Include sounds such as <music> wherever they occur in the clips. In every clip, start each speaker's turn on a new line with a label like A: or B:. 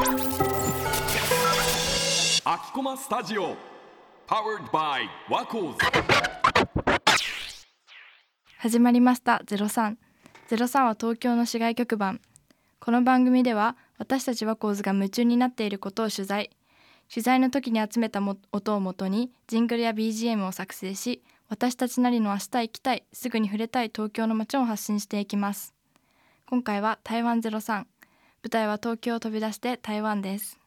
A: 秋駒スタジオ。Powered by ワコー
B: 始まりました。03 03は東京の市外局番。この番組では私たちワコーズが夢中になっていることを取材。取材の時に集めたも音をもとにジングルや BGM を作成し私たちなりの明日行きたいすぐに触れたい東京の街を発信していきます。今回は台湾03舞台は東京を飛び出して台湾です。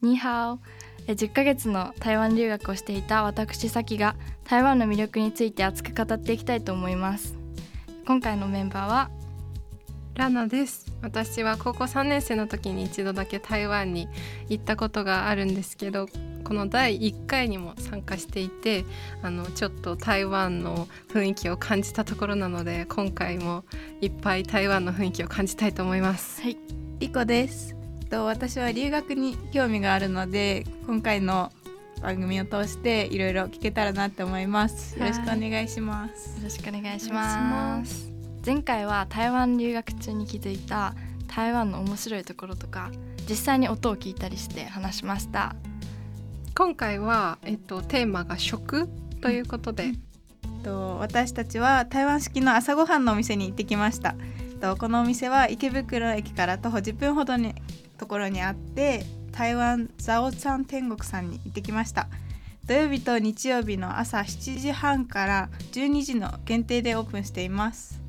B: ニーハオ。え10ヶ月の台湾留学をしていた私さきが台湾の魅力について熱く語っていきたいと思います。今回のメンバーは？
C: ラナです。私は高校3年生の時に一度だけ台湾に行ったことがあるんですけどこの第1回にも参加していてあのちょっと台湾の雰囲気を感じたところなので今回もいっぱい台湾の雰囲気を感じたいと思います。
B: はい
D: リコです。と私は留学に興味があるので今回の番組を通していろいろ聞けたらなって思います。よろしくお願いします。
B: よろしくお願いします前回は台湾留学中に気づいた台湾の面白いところとか実際に音を聞いたりして話しました
C: 今回は、えっと、テーマが食ということで、
D: と私たちは台湾式の朝ごはんのお店に行ってきました。とこのお店は池袋駅から徒歩10分ほどにところにあって台湾ザオチャン天国さんに行ってきました。土曜日と日曜日の朝7時半から12時の限定でオープンしています。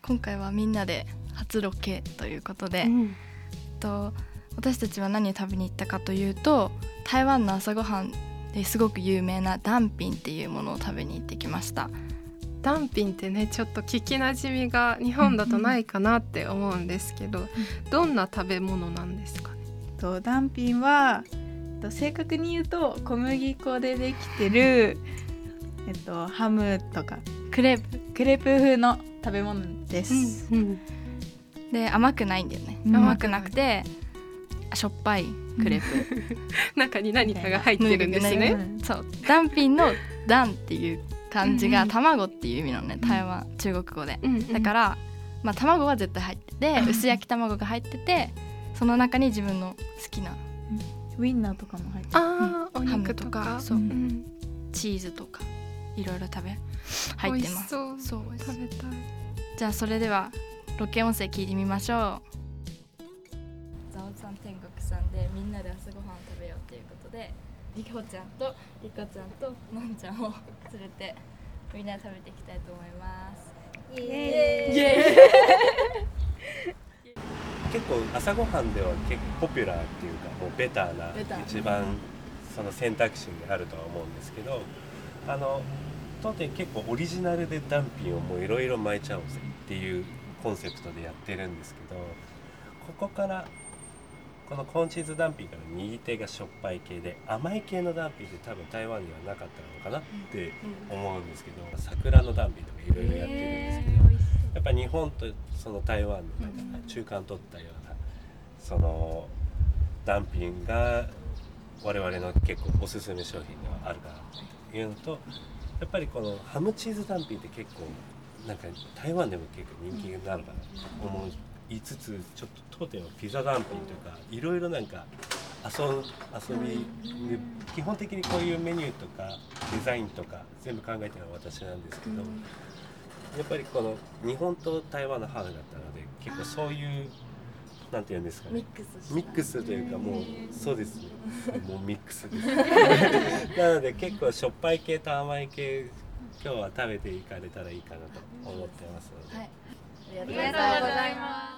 B: 今回はみんなで初ロケということで、
C: うん
B: と私たちは何を食べに行ったかというと台湾の朝ごはんですごく有名なダンピンっていうものを食べに行ってきました。
C: ダンピンってねちょっと聞きなじみが日本だとないかなって思うんですけど、どんな食べ物なんですかね？
D: とダンピンはえっと正確に言うと小麦粉でできてる、えっと、ハムとか
B: クレープ。
D: クレープ風の食べ物です。
C: うん。
B: で甘くないんだよね、
D: うん。
B: 甘くなくてしょっぱいクレープ、<laughs>
C: 中に何かが入ってるんです
D: う
C: ね。
D: ん
B: そう。ダンピンの「ダン」っていう漢字
C: うんうん。
B: が卵っていう意味なのね台湾中国語で。
C: うんうん。
B: だから、まあ、卵は絶対入ってて
C: うん。
B: 薄焼き卵が入っててその中に自分の好きな
D: ウインナーとかも入ってる。
C: ああ、お肉とか。
B: ハムとか。そう。
C: うん。
B: チーズとかいろいろ食べ入ってます。
C: 美味しそう。
B: そう
C: 食べたい。
B: じゃあそれではロケ音声聞いてみましょうん天国さんでみんなで朝ごはん食べようということでりほちゃんとりこちゃんとのんちゃんを連れてみんなで食べていきたいと思います。イエ
E: 結構朝ごはんでは結構ポピュラーっていうかもうベターな一番その選択肢にあるとは思うんですけどあの当店結構オリジナルでダンピンをもういろいろ巻いちゃおうぜっていうコンセプトでやってるんですけどここからこのコーンチーズダンピンから右手がしょっぱい系で甘い系のダンピンって多分台湾にはなかったのかなって思うんですけど桜のダンピンとかいろいろやってるんですけど。やっぱ日本とその台湾のなんか中間取ったようなそのダンピンが我々の結構おすすめ商品ではあるかなというのとやっぱりこのハムチーズダンピンって結構なんか台湾でも結構人気になるかなと思いつつちょっと当店はピザダンピンとかいろいろなんか遊遊びで基本的にこういうメニューとかデザインとか全部考えてるのは私なんですけど。やっぱりこの日本と台湾のハーフだったので結構そういうなんていうんですかね。
B: ミックス
E: ミックスというかもうそうですね。もうミックスです。<laughs> なので結構しょっぱい系と甘い系今日は食べていかれたらいいかなと思ってますので、
B: はい。
D: ありがとうございま
F: 今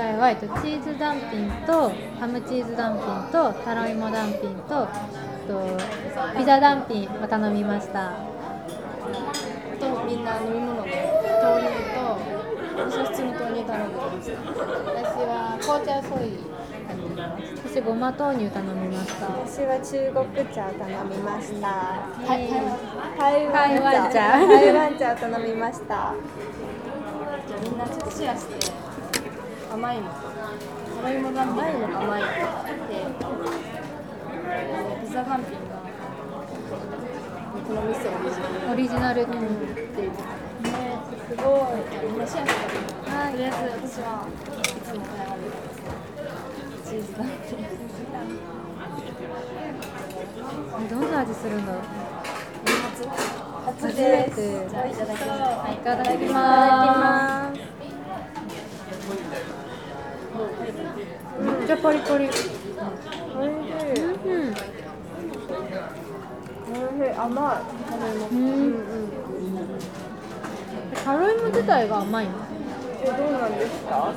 F: 回は、えっと、チーズダンピンとハムチーズダンピンとタロイモダンピンとえっとピザダンピンを頼みました
B: とみんな飲み物で豆乳と私は普通の豆乳頼んでました
F: 私は紅茶ソイ頼みました私ごま豆乳頼みました
G: 私は中国茶頼みました。台湾
F: 台湾茶。
G: 台湾茶頼みました。
B: じゃみんなちょっとシェアして甘いのタロイモダンピンの甘いのでピザダンピンが
H: この店オリジナル
F: オリジナルっていう、
H: ねすごいみんなシェアして
F: はい
H: とりあえず私はいつも台湾でチーズダンピン
F: えどんな味するんだろう
H: 初
F: めて
H: じゃいただきます
F: いただきま
H: す
F: ちゃパリパリ。
H: おいしいいしい甘い
F: うん。タロイモ自体が甘いの
H: えどうなん。ですか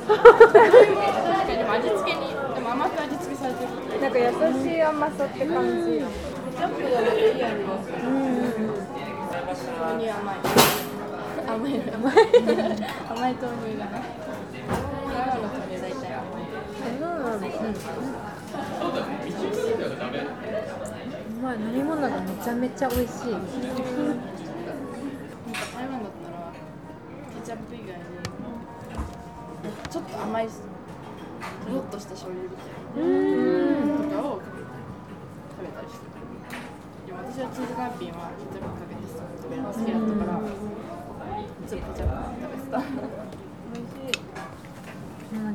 B: でも味付けにでも甘く味付けされてる
H: なん。か優しい甘さって感じ
B: ケチャップがいい味がする豆乳甘い甘いの甘い甘い豆乳がね台湾の豆乳大体甘いう
F: まい飲み物がめちゃめちゃ美味しい
B: なん。か台湾だったらケチャップ以外にちょっと甘いとろっとした醤油みたいなとかを食べたりしてでも私はチーズガンピンはケチャップかけて食べるの好きだったからいつもケチャップ食べてた、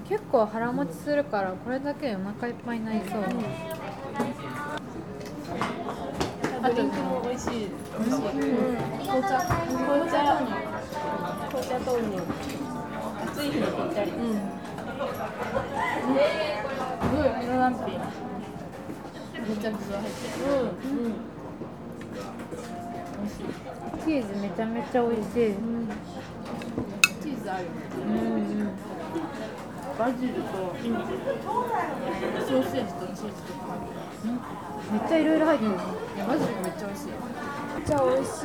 F: 結構腹持ちするからこれだけでお腹いっぱいになりそう、
B: あとも美味しい美味しい、紅茶紅茶紅茶豆乳。暑い日にぴったり。うん。すごい黒ランピンめちゃくちゃ入ってるうん。うん。
F: チーズめちゃめちゃ美味しい、
B: チーズあるよね
F: うん。うん
B: バジルとソーセージとチーズとか
F: めっちゃいろいろ入ってる、
B: いやバジルがめっちゃ美味しい
H: めっちゃ美味しい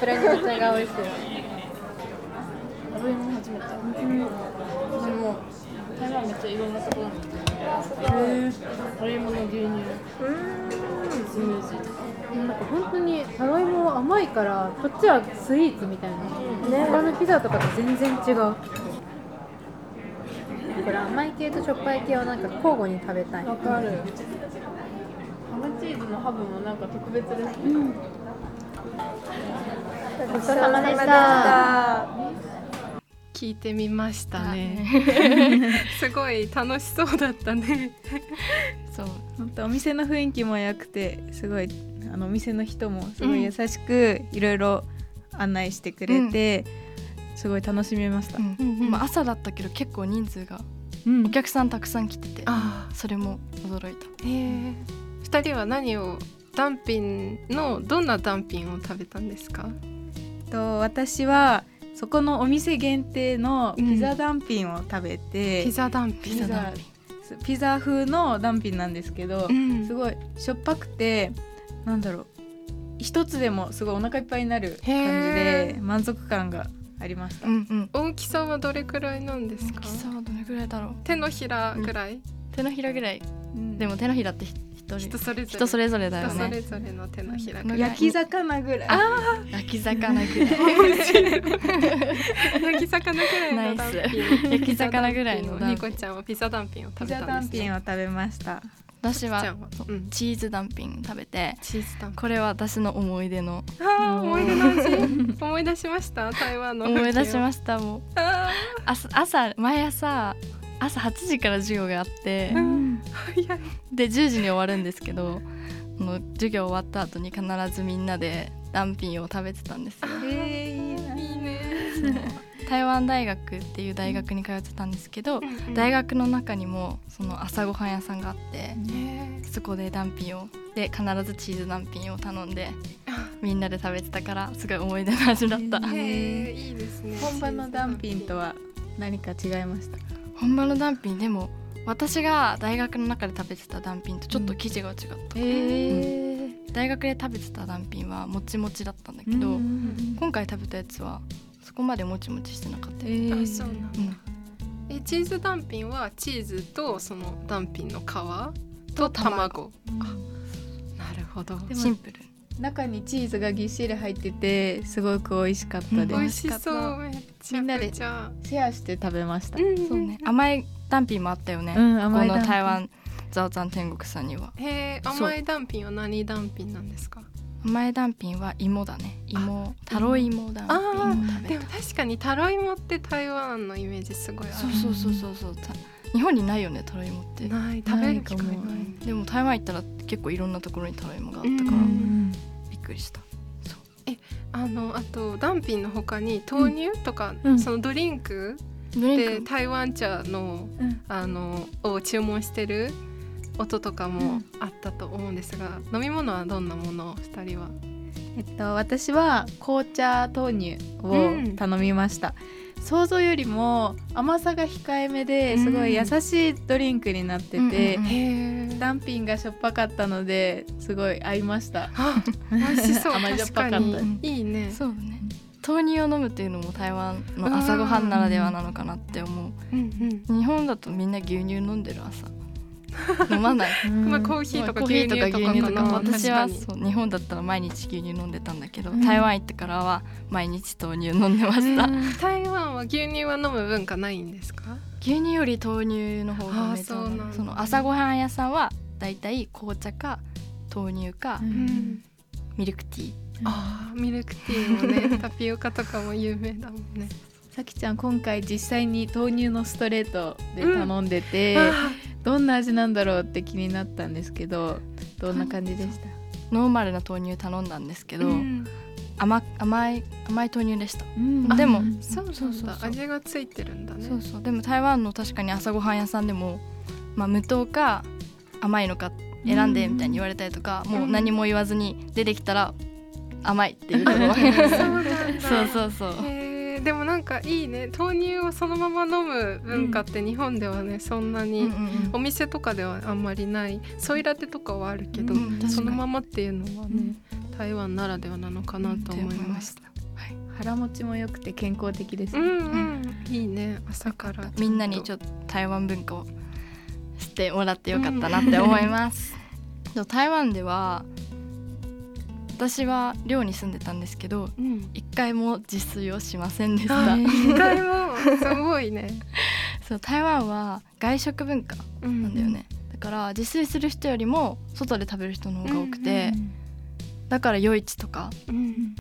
F: それにめっちゃが美味しい
B: 食べ物初めて私も台湾めっちゃいろん。なところに行って食べ物牛乳スムージーとか
F: なん。か本当にタロイモは甘いからこっちはスイーツみたいな、他のピザとかと全然違うこれ甘い系としょっぱい系をなんか交互に食べたい。
B: わかる。ハムチーズのハブもなんか特別ですね、
F: ごちそうさまでした。
C: 聞いてみましたね。<laughs> すごい楽しそうだったね。
B: そう。
D: 本当お店の雰囲気も良くてすごいあのお店の人もすごい優しくいろいろ案内してくれて、すごい楽しめました。
B: うんまあ、朝だったけど結構人数が
D: うん。
B: お客さんたくさん来てて
C: あ
B: それも驚いた。
C: えー、2人は何をダンピンのどんなダンピンを食べたんですか？
D: と私はそこのお店限定のピザダンピンを食べて、
C: ピザダンピン
D: ピザピザ風のダンピンなんですけど、
C: うん。
D: すごいしょっぱくてなんだろう。一つでもすごいお腹いっぱいになる感じで満足感がありました。
B: うんうん。
C: 大きさはどれくらいなんですか？
B: 大きさはどれぐらいだろう？
C: 手のひらぐらい、
B: 手のひらぐらい。
D: うん。
B: でも手のひらって人
C: 人それぞれ。
B: 人それぞれだよ
C: 人それ
B: ね
C: ぞれの手のひらぐらい。
D: 焼き魚ぐらい。
B: 焼き魚ぐらい。<laughs>
C: 焼き魚ぐらいのダンピン。
B: 焼き魚ぐらいのダンピン。
C: ニコちゃんはピザダンピンを食べ
D: ピザ
C: たんですね。
D: ダンピンを食べました。
B: 私はチーズダンピン食べてこれは私の思い出の。
C: 思い出の味。<laughs> 思い出しました？台湾の
B: 思い出しま
C: し
B: したもう。
C: た
B: 朝朝毎朝朝8時から授業があって
C: 早い。
B: で10時に終わるんですけどこの授業終わった後に必ずみんなでダンピンを食べてたんですよ。
D: えー。いい
C: ね
B: 台湾大学っていう大学に通ってたんですけど大学の中にもその朝ごはん屋さんがあって
C: ね
B: そこでダンピンをで必ずチーズダンピンを頼んでみんなで食べてたからすごい思い出の味だった。
C: いいですね。
D: 本場のダンピンとは何か違いました？
B: 本場のダンピンでも私が大学の中で食べてたダンピンとちょっと生地が違った、
D: え
B: 大学で食べてたダンピンはもちもちだったんだけ
D: ー、
B: ど、
D: うん。
B: 今回食べたやつはそこまでもちもちしてなかった。よ、
D: えー。
C: あそうなんだ。
B: うん。
C: えチーズダンピンはチーズとそのダンピンの皮と卵。あなるほど。
B: シンプル。
D: 中にチーズがぎっしり入っててすごく美味しかった
B: うん。
C: 美
D: です。
C: 味しそう。めっちゃくちゃ。
D: シェアして食べました。
C: うん
B: そうね。甘いダンピンもあったよね、
D: うん甘い
B: こ
D: ダンピン
B: の台湾ザオザン天国さんには。
C: へえ甘いダンピンは何ダンピンなんですか？
B: 甘いダンピンは芋だね。芋タロイモダンピンを食べ
C: で
B: た
C: も確かにタロイモって台湾のイメージすごいある。
B: そうそうそうそう。そうた日本にないよねタロイモって。
C: ない。食べる機会ない。
B: でも台湾行ったら結構いろんなところにタロイモがあったから
C: うん
B: びっくりした。
C: あのあとダンピンの他に豆乳とか、
D: うん。
C: そのドリンク？で台湾茶の
D: うん。
C: あのを注文してる音とかもあったと思うんですが、飲み物はどんなものを二人は？
D: えっと、私は紅茶豆乳を頼みました、想像よりも甘さが控えめですごい優しいドリンクになってて、
B: うんうんうん。
C: へえ
D: ダンピンがしょっぱかったのですごい合いました。
C: あ <laughs> 美味しそう。
D: 甘じょっぱかった。
C: に。いいね。
B: そうね。豆乳を飲むっていうのも台湾の朝ごはんならではなのかなって思う。
C: うんうん。
B: 日本だとみんな牛乳飲んでる朝 <laughs> 飲まない。
C: まあコーヒーとか牛乳とか
B: 牛乳とか私はそう日本だったら毎日牛乳飲んでたんだけど、
D: うん。
B: 台湾行ってからは毎日豆乳飲んでました、
C: 台湾は牛乳は飲む文化ないんですか？
B: 牛乳より豆乳の方がめちゃ
C: あーそ
B: の朝ごはん屋さんはだいたい紅茶か豆乳かミルクティー。
C: あーミルクティーもね <laughs> タピオカとかも有名だもんね。
D: さきちゃん今回実際に豆乳のストレートで頼んでて、
C: あ
D: どんな味なんだろうって気になったんですけどどんな感じでした？
B: ノーマルな豆乳頼んだんですけど、
C: ーうん。
B: 甘甘い甘い豆乳でした、
D: うん。
B: でも
C: そう
B: そうそうそう。
C: 味がついてるんだね。
B: そうそう。でも台湾の確かに朝ごはん屋さんでも、まあ、無糖か甘いのか選んでみたいに言われたりとか、もう何も言わずに出てきたら甘いっていうところ
C: そう
B: そうそう
C: でもなんかいいね。豆乳をそのまま飲む文化って日本ではねそんなに、
B: うんうんうん。
C: お店とかではあんまりない。ソイラテとかはあるけど、そのままっていうのはね、台湾ならではなのかなと思いました。
D: 腹持ちも良くて健康的ですね、
C: うんうん、いいね。朝から
B: みんなにちょ
C: っ
B: っと台湾文化を知ってもらってよかったなって思います。でも台湾では私は寮に住んでたんですけど
C: と、う
B: 回も自炊をしませんでした。<laughs>
C: 一回も？すごいね。
B: そう台湾は外食文化
C: な
B: なんだよね、だから自炊する人よりも外で食べる人の方が多くて、だから夜市とか、
C: うん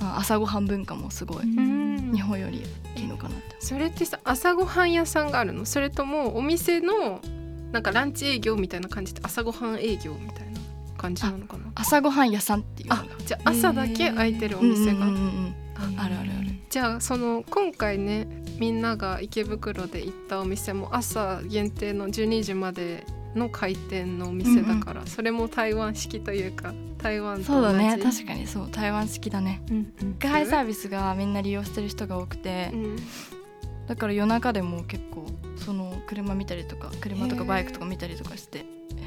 B: まあ、朝ごはん文化もすごい
C: うん。
B: 日本よりいいのかなって。
C: それってさ朝ごはん屋さんがあるの？それともお店のなんかランチ営業みたいな感じで朝ごはん営業みたいな？感じなのかな。
B: 朝ごはん屋さんっていうの
C: あ
B: が
C: じゃあ朝だけ開いてるお店が、
B: うんうんうんうんあるあるある。
C: じゃあその今回ねみんなが池袋で行ったお店も朝限定の12時までの開店のお店だから、それも台湾式というか台湾
B: そうだね。確かにそう。台湾式だね。
C: うんうん。
B: 宅配サービスがみんな利用してる人が多くて、
C: うん。
B: だから夜中でも結構その車見たりとか車とかバイクとか見たりとかしてえ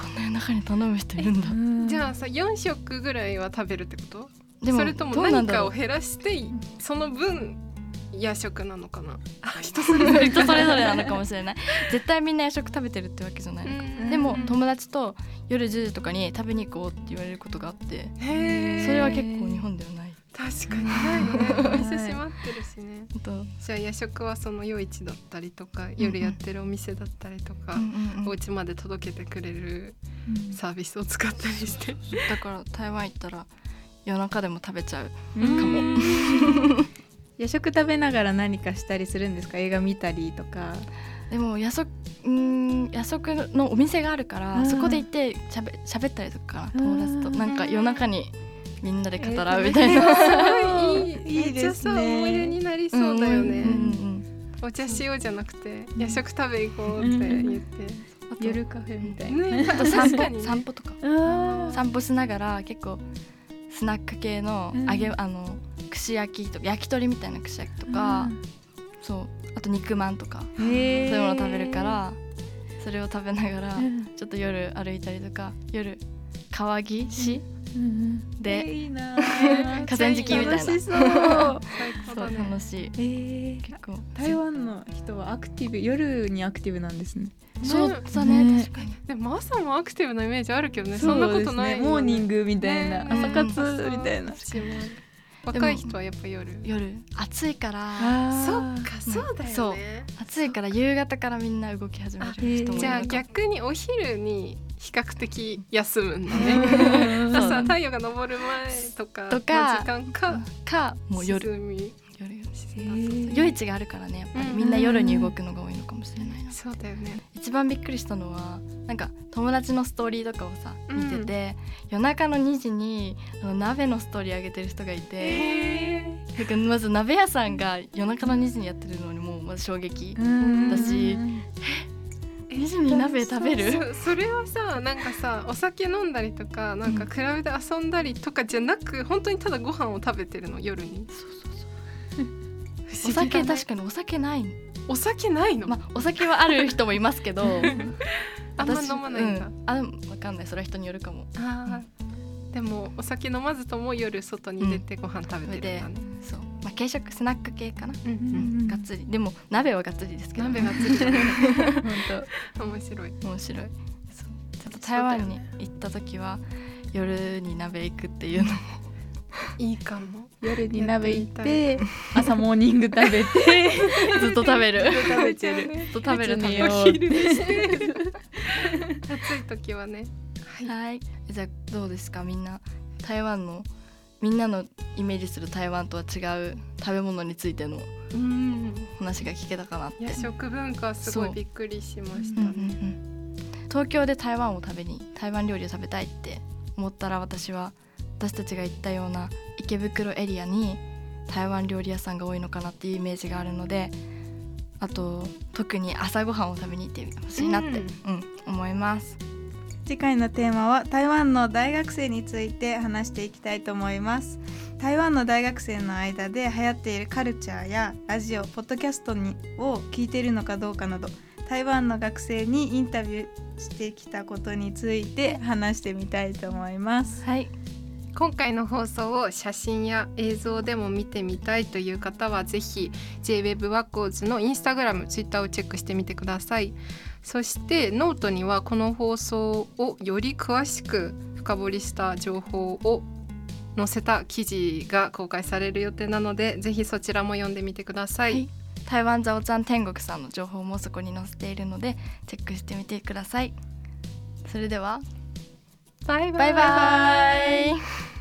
B: こんな夜中に頼む人いるんだ。
C: じゃあさ4食ぐらいは食べるってこと？
B: でも
C: それとも何かを減らしてその分夜食なのかな？あ人それぞれ
B: 人それぞれなのかもしれない。絶対みんな夜食食べてるってわけじゃないのか。
C: うん。
B: でも友達と夜10時とかに食べに行こうって言われることがあってそれは結構日本ではない
C: 確かにないね。<laughs> お店閉まってるしね。
B: あと。
C: じゃあ夜食はその夜市だったりとか夜やってるお店だったりとか、
B: うんうんうん。
C: お家まで届けてくれるサービスを使ったりして、
B: だから台湾行ったら夜中でも食べちゃう
D: か
B: も。
D: 夜食食べながら何かしたりするんですか？映画見たりとか。
B: でも夜食ん夜食のお店があるから、
D: うん。
B: そこで行ってしゃべ喋ったりとか
D: うん
B: 友達と。なんか夜中にみんなで語らうみ
C: えー
B: たいな、
C: すごいいい。
D: ですね
C: めっちゃさ思い出になりそうだよね、
B: うんうんうん。
C: お茶しようじゃなくて夜食食べ行こうって言って、
B: あと
D: 夜カフェみたいな、
C: ね
B: あと散歩。散歩とか。
D: あ
B: 散歩しながら結構スナック系の
D: うん。
B: 揚げ、あの串焼きとか焼き鳥みたいな串焼きとか、そう。あと肉まんとかそういうもの食べるからそれを食べながら
D: うん。
B: ちょっと夜歩いたりとか夜川岸で、
D: えーいいな
B: 河川敷みたいな。
D: 楽しそう。
C: 最高
B: そう
C: だね。
B: 楽しい。
D: えー。
B: 結構。
D: 台湾の人はアクティブ夜にアクティブなんですね。
B: そうだね。
D: ね。
B: 確かに。
C: でも朝もアクティブなイメージあるけどね。そんなことないよね。
D: モーニングみたいな、
C: ね。
D: 朝活みたいな、
C: 若い人はやっぱ夜。
B: 夜。暑いから。
C: そっかそうだよね。
B: 暑いから夕方からみんな動き始める人もいる
C: じゃあ逆にお昼に比較的休むん。だね。朝太陽が昇る前とか
B: とか
C: の時間か
B: かもう夜。夜
C: 沈
B: 夜市があるからねやっぱり。
C: うん
B: みんな夜に動くのが多いのかもしれないな。
C: そうだよね。
B: 一番びっくりしたのはなんか友達のストーリーとかをさ
C: うん。
B: 見てて、夜中の2時にあの鍋のストーリー上げてる人がいて
C: へ
B: なんかまず鍋屋さんが夜中の2時にやってるのにもうまず衝撃
D: うん。
B: だし2時に鍋食べる？
C: そそれはさなんかさお酒飲んだりとかなんかクラブで遊んだりとかじゃなく本当にただご飯を食べてるの夜に。
B: お酒確
C: か
B: かにお酒ない。
C: お酒ないの、
B: まあお酒はある人もいますけど。<laughs>
C: あんま
B: 私
C: 飲まないんだ、
B: うん、あわかんない。それは人によるかも。
C: あー。でもお酒飲まずとも夜外に出てご飯食べてるんだね、
B: そう、まあ、軽食スナック系かな、
C: うんうん
B: がっつり。でも鍋はがっつりですけど。
C: 鍋がっつり。<laughs>
B: 本
C: 面白い。
B: 当面白い。そう。ちょっと台湾に行った時は夜に鍋行くっていうのも。
C: いいかも。
D: 夜に鍋行って朝モーニング食べて <laughs>
B: ずっと食べる。
D: 食べてる。
B: ずっと食べる食べる
D: 別によ
C: お昼です暑い時はね。
B: はい。じゃあどうですか？みんな台湾のみんなのイメージする台湾とは違う食べ物についての
C: うん。
B: 話が聞けたかなって。
C: 夜食文化はすご
B: そ
C: いうびっくりしました。
B: うんうんう
C: ね、
B: ん東京で台湾を食べに台湾料理を食べたいって思ったら私は私たちが行ったような池袋エリアに台湾料理屋さんが多いのかなっていうイメージがあるのであと特に朝ごはんを食べに行ってほしいなって、うん思います。
D: 次回のテーマは台湾の大学生について話していきたいと思います。台湾の大学生の間で流行っているカルチャーやラジオポッドキャストにを聞いているのかどうかなど台湾の学生にインタビューしてきたことについて話してみたいと思います。
B: はい。
C: 今回の放送を写真や映像でも見てみたいという方はぜひ JWEB ワコーズのインスタグラム、ツイッターをチェックしてみてください。そしてノートにはこの放送をより詳しく深掘りした情報を載せた記事が公開される予定なのでぜひそちらも読んでみてください、
B: はい。台湾ザオちゃん天国さんの情報もそこに載せているのでチェックしてみてください。それでは
C: バイバイ
B: バイバイ